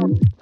Bye.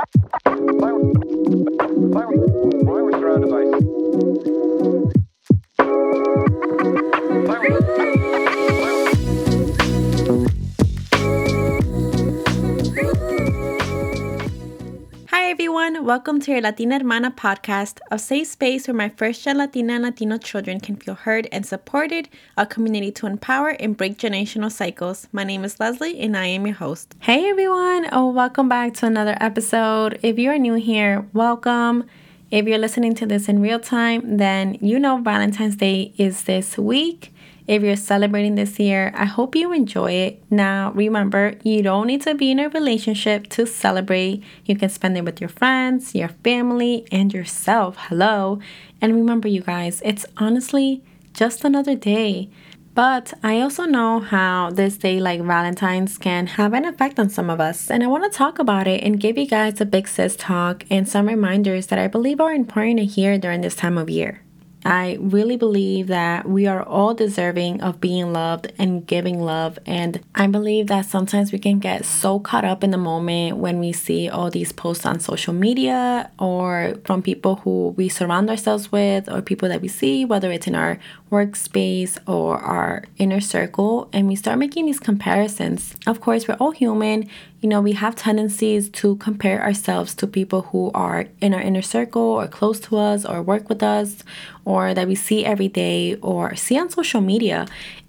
Welcome to your Latina Hermana podcast, a safe space where my first gen Latina and Latino children can feel heard and supported, a community to empower and break generational cycles. My name is Leslie and I am your host. Hey everyone, oh, welcome back to another episode. If you are new here, welcome. If you're listening to this in real time, then you know Valentine's Day is this week. If you're celebrating this year, I hope you enjoy it. Now, remember, you don't need to be in a relationship to celebrate. You can spend it with your friends, your family, and yourself. Hello. And remember, you guys, it's honestly just another day. But I also know how this day, like Valentine's, can have an effect on some of us. And I want to talk about it and give you guys a big sis talk and some reminders that I believe are important to hear during this time of year. I really believe that we are all deserving of being loved and giving love. And I believe that sometimes we can get so caught up in the moment when we see all these posts on social media or from people who we surround ourselves with or people that we see, whether it's in our workspace or our inner circle, and we start making these comparisons. Of course, we're all human you know, we have tendencies to compare ourselves to people who are in our inner circle or close to us or work with us or that we see every day or see on social media.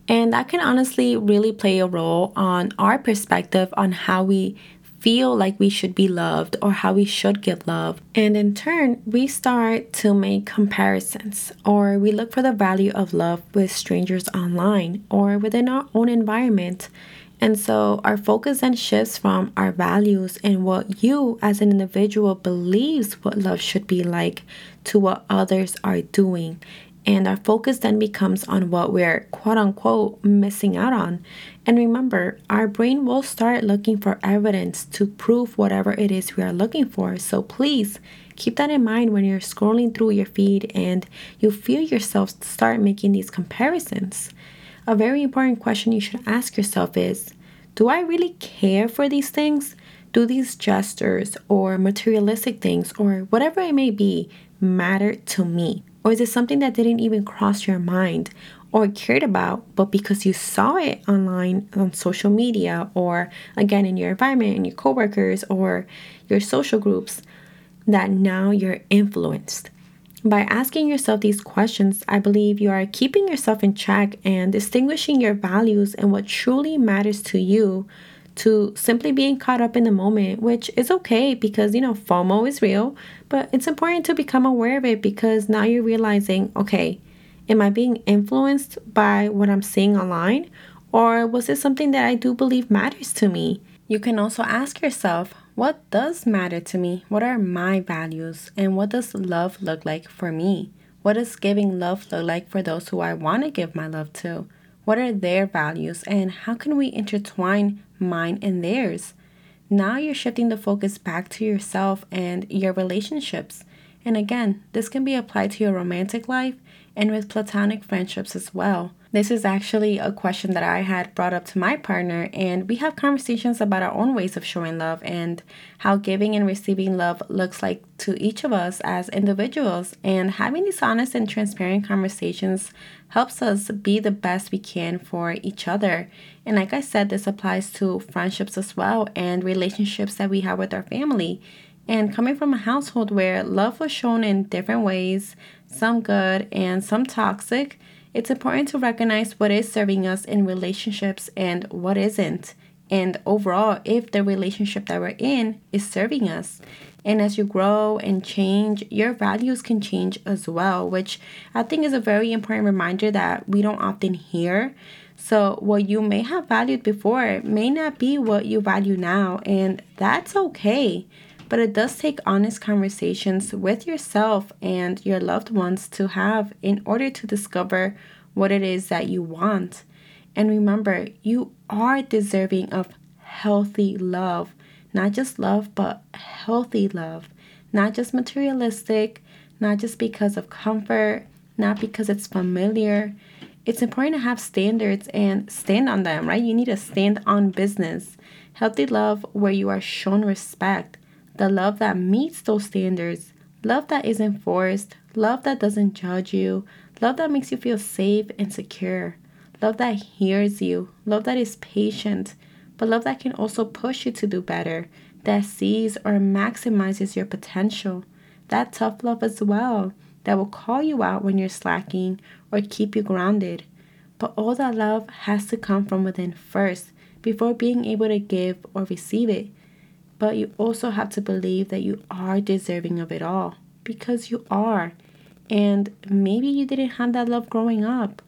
And that can honestly really play a role on our perspective on how we feel like we should be loved or how we should get love. And in turn, we start to make comparisons or we look for the value of love with strangers online or within our own environment. And so our focus then shifts from our values and what you as an individual believes what love should be like to what others are doing. And our focus then becomes on what we're quote unquote missing out on. And remember, our brain will start looking for evidence to prove whatever it is we are looking for. So please keep that in mind when you're scrolling through your feed and you feel yourself start making these comparisons. A very important question you should ask yourself is Do I really care for these things? Do these gestures or materialistic things or whatever it may be matter to me? Or is it something that didn't even cross your mind or cared about, but because you saw it online on social media or again in your environment, in your coworkers or your social groups, that now you're influenced? By asking yourself these questions, I believe you are keeping yourself in check and distinguishing your values and what truly matters to you to simply being caught up in the moment, which is okay because, you know, FOMO is real, but it's important to become aware of it because now you're realizing, okay, am I being influenced by what I'm seeing online? Or was it something that I do believe matters to me? You can also ask yourself, what does matter to me? What are my values? And what does love look like for me? What does giving love look like for those who I want to give my love to? What are their values? And how can we intertwine mine and theirs? Now you're shifting the focus back to yourself and your relationships. And again, this can be applied to your romantic life and with platonic friendships as well. This is actually a question that I had brought up to my partner, and we have conversations about our own ways of showing love and how giving and receiving love looks like to each of us as individuals. And having these honest and transparent conversations helps us be the best we can for each other. And like I said, this applies to friendships as well and relationships that we have with our family. And coming from a household where love was shown in different ways, some good and some toxic it's important to recognize what is serving us in relationships and what isn't. And overall, if the relationship that we're in is serving us. And as you grow and change, your values can change as well, which I think is a very important reminder that we don't often hear. So, what you may have valued before may not be what you value now, and that's okay but it does take honest conversations with yourself and your loved ones to have in order to discover what it is that you want. And remember, you are deserving of healthy love. Not just love, but healthy love. Not just materialistic, not just because of comfort, not because it's familiar. It's important to have standards and stand on them, right? You need to stand on business. Healthy love where you are shown respect, the love that meets those standards, love that isn't forced, love that doesn't judge you, love that makes you feel safe and secure, love that hears you, love that is patient, but love that can also push you to do better, that sees or maximizes your potential, that tough love as well, that will call you out when you're slacking or keep you grounded. But all that love has to come from within first before being able to give or receive it. But you also have to believe that you are deserving of it all because you are. And maybe you didn't have that love growing up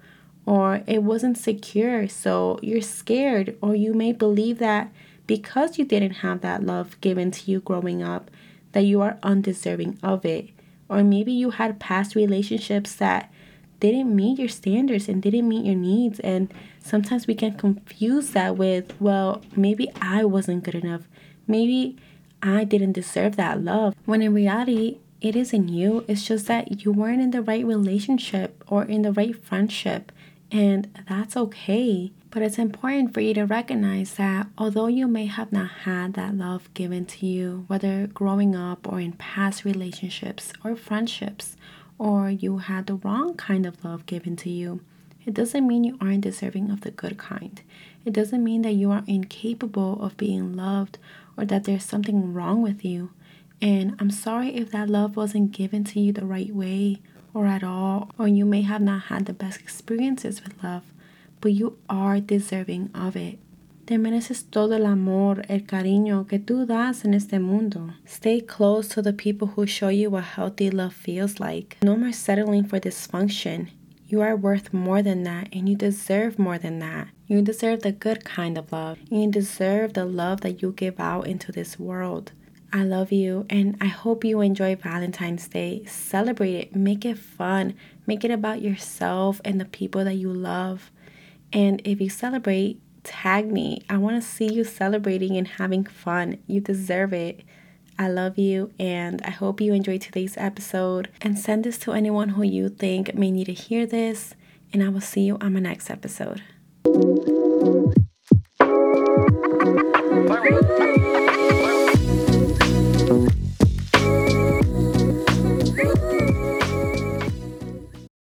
or it wasn't secure, so you're scared, or you may believe that because you didn't have that love given to you growing up, that you are undeserving of it. Or maybe you had past relationships that didn't meet your standards and didn't meet your needs. And sometimes we can confuse that with, well, maybe I wasn't good enough. Maybe I didn't deserve that love. When in reality, it isn't you. It's just that you weren't in the right relationship or in the right friendship. And that's okay. But it's important for you to recognize that although you may have not had that love given to you, whether growing up or in past relationships or friendships, or you had the wrong kind of love given to you, it doesn't mean you aren't deserving of the good kind. It doesn't mean that you are incapable of being loved or that there's something wrong with you. And I'm sorry if that love wasn't given to you the right way or at all, or you may have not had the best experiences with love, but you are deserving of it. Te mereces todo el amor, el cariño que tú das en este mundo. Stay close to the people who show you what healthy love feels like. No more settling for dysfunction. You are worth more than that, and you deserve more than that. You deserve the good kind of love. You deserve the love that you give out into this world. I love you and I hope you enjoy Valentine's Day. Celebrate it, make it fun, make it about yourself and the people that you love. And if you celebrate, tag me. I want to see you celebrating and having fun. You deserve it. I love you and I hope you enjoyed today's episode and send this to anyone who you think may need to hear this. And I will see you on my next episode.